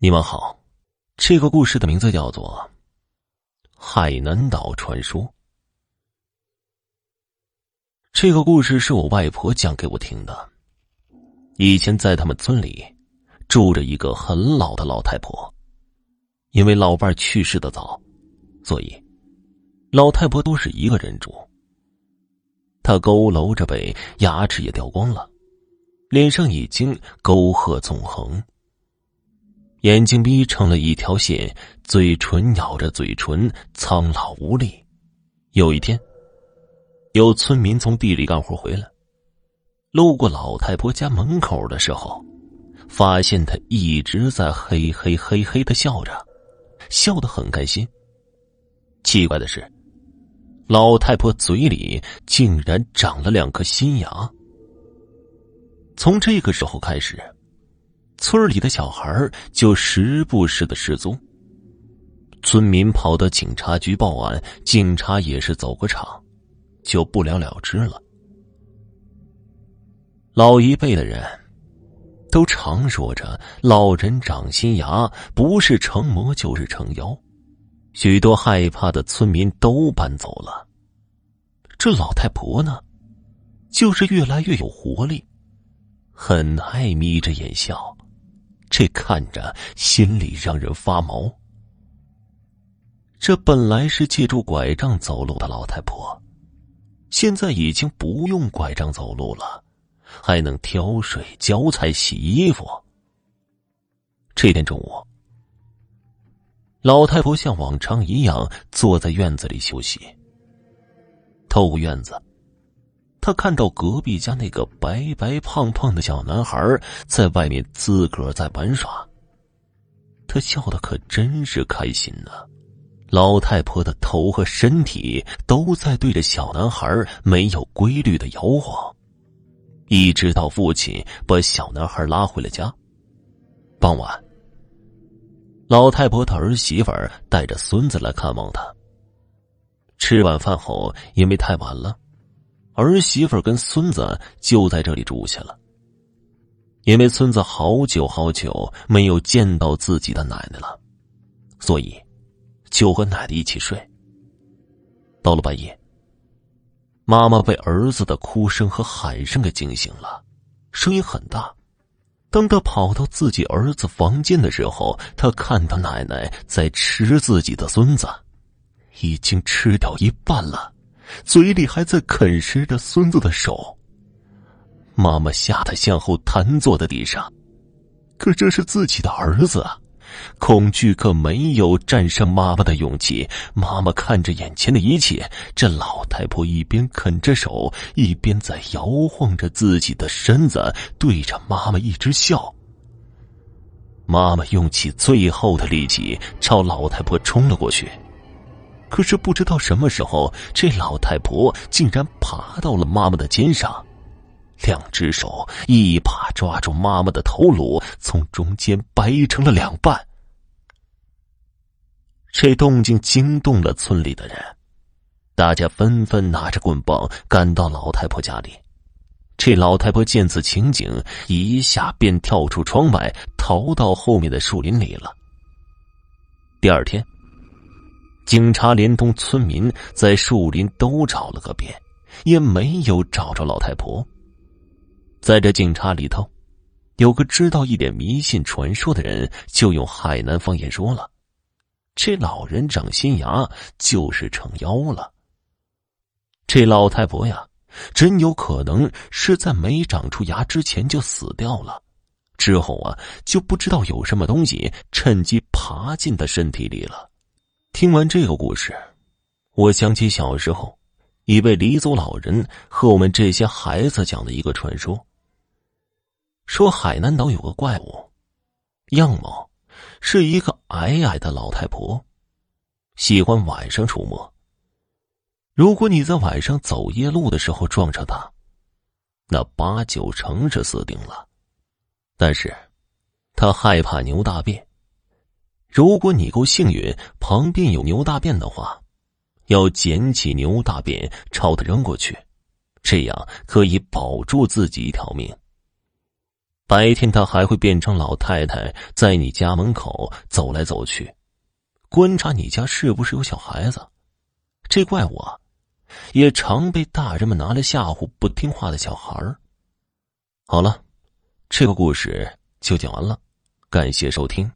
你们好，这个故事的名字叫做《海南岛传说》。这个故事是我外婆讲给我听的。以前在他们村里住着一个很老的老太婆，因为老伴去世的早，所以老太婆都是一个人住。她佝偻着背，牙齿也掉光了，脸上已经沟壑纵横。眼睛眯成了一条线，嘴唇咬着嘴唇，苍老无力。有一天，有村民从地里干活回来，路过老太婆家门口的时候，发现她一直在嘿嘿嘿嘿的笑着，笑得很开心。奇怪的是，老太婆嘴里竟然长了两颗新牙。从这个时候开始。村里的小孩就时不时的失踪。村民跑到警察局报案，警察也是走个场，就不了了之了。老一辈的人，都常说着“老人长新牙，不是成魔就是成妖”，许多害怕的村民都搬走了。这老太婆呢，就是越来越有活力，很爱眯着眼笑。这看着心里让人发毛。这本来是借助拐杖走路的老太婆，现在已经不用拐杖走路了，还能挑水、浇菜、洗衣服。这天中午，老太婆像往常一样坐在院子里休息。透过院子。他看到隔壁家那个白白胖胖的小男孩在外面自个儿在玩耍，他笑得可真是开心呢。老太婆的头和身体都在对着小男孩没有规律的摇晃，一直到父亲把小男孩拉回了家。傍晚，老太婆的儿媳妇带着孙子来看望他。吃晚饭后，因为太晚了。儿媳妇跟孙子就在这里住下了，因为孙子好久好久没有见到自己的奶奶了，所以就和奶奶一起睡。到了半夜，妈妈被儿子的哭声和喊声给惊醒了，声音很大。当他跑到自己儿子房间的时候，他看到奶奶在吃自己的孙子，已经吃掉一半了。嘴里还在啃食着孙子的手。妈妈吓得向后瘫坐在地上，可这是自己的儿子啊！恐惧可没有战胜妈妈的勇气。妈妈看着眼前的一切，这老太婆一边啃着手，一边在摇晃着自己的身子，对着妈妈一直笑。妈妈用起最后的力气，朝老太婆冲了过去。可是不知道什么时候，这老太婆竟然爬到了妈妈的肩上，两只手一把抓住妈妈的头颅，从中间掰成了两半。这动静惊动了村里的人，大家纷纷拿着棍棒赶到老太婆家里。这老太婆见此情景，一下便跳出窗外，逃到后面的树林里了。第二天。警察连同村民在树林都找了个遍，也没有找着老太婆。在这警察里头，有个知道一点迷信传说的人，就用海南方言说了：“这老人长新牙，就是成妖了。”这老太婆呀，真有可能是在没长出牙之前就死掉了，之后啊，就不知道有什么东西趁机爬进他身体里了。听完这个故事，我想起小时候，一位黎族老人和我们这些孩子讲的一个传说。说海南岛有个怪物，样貌是一个矮矮的老太婆，喜欢晚上出没。如果你在晚上走夜路的时候撞上他，那八九成是死定了。但是，他害怕牛大便。如果你够幸运，旁边有牛大便的话，要捡起牛大便朝他扔过去，这样可以保住自己一条命。白天他还会变成老太太，在你家门口走来走去，观察你家是不是有小孩子。这怪物啊，也常被大人们拿来吓唬不听话的小孩儿。好了，这个故事就讲完了，感谢收听。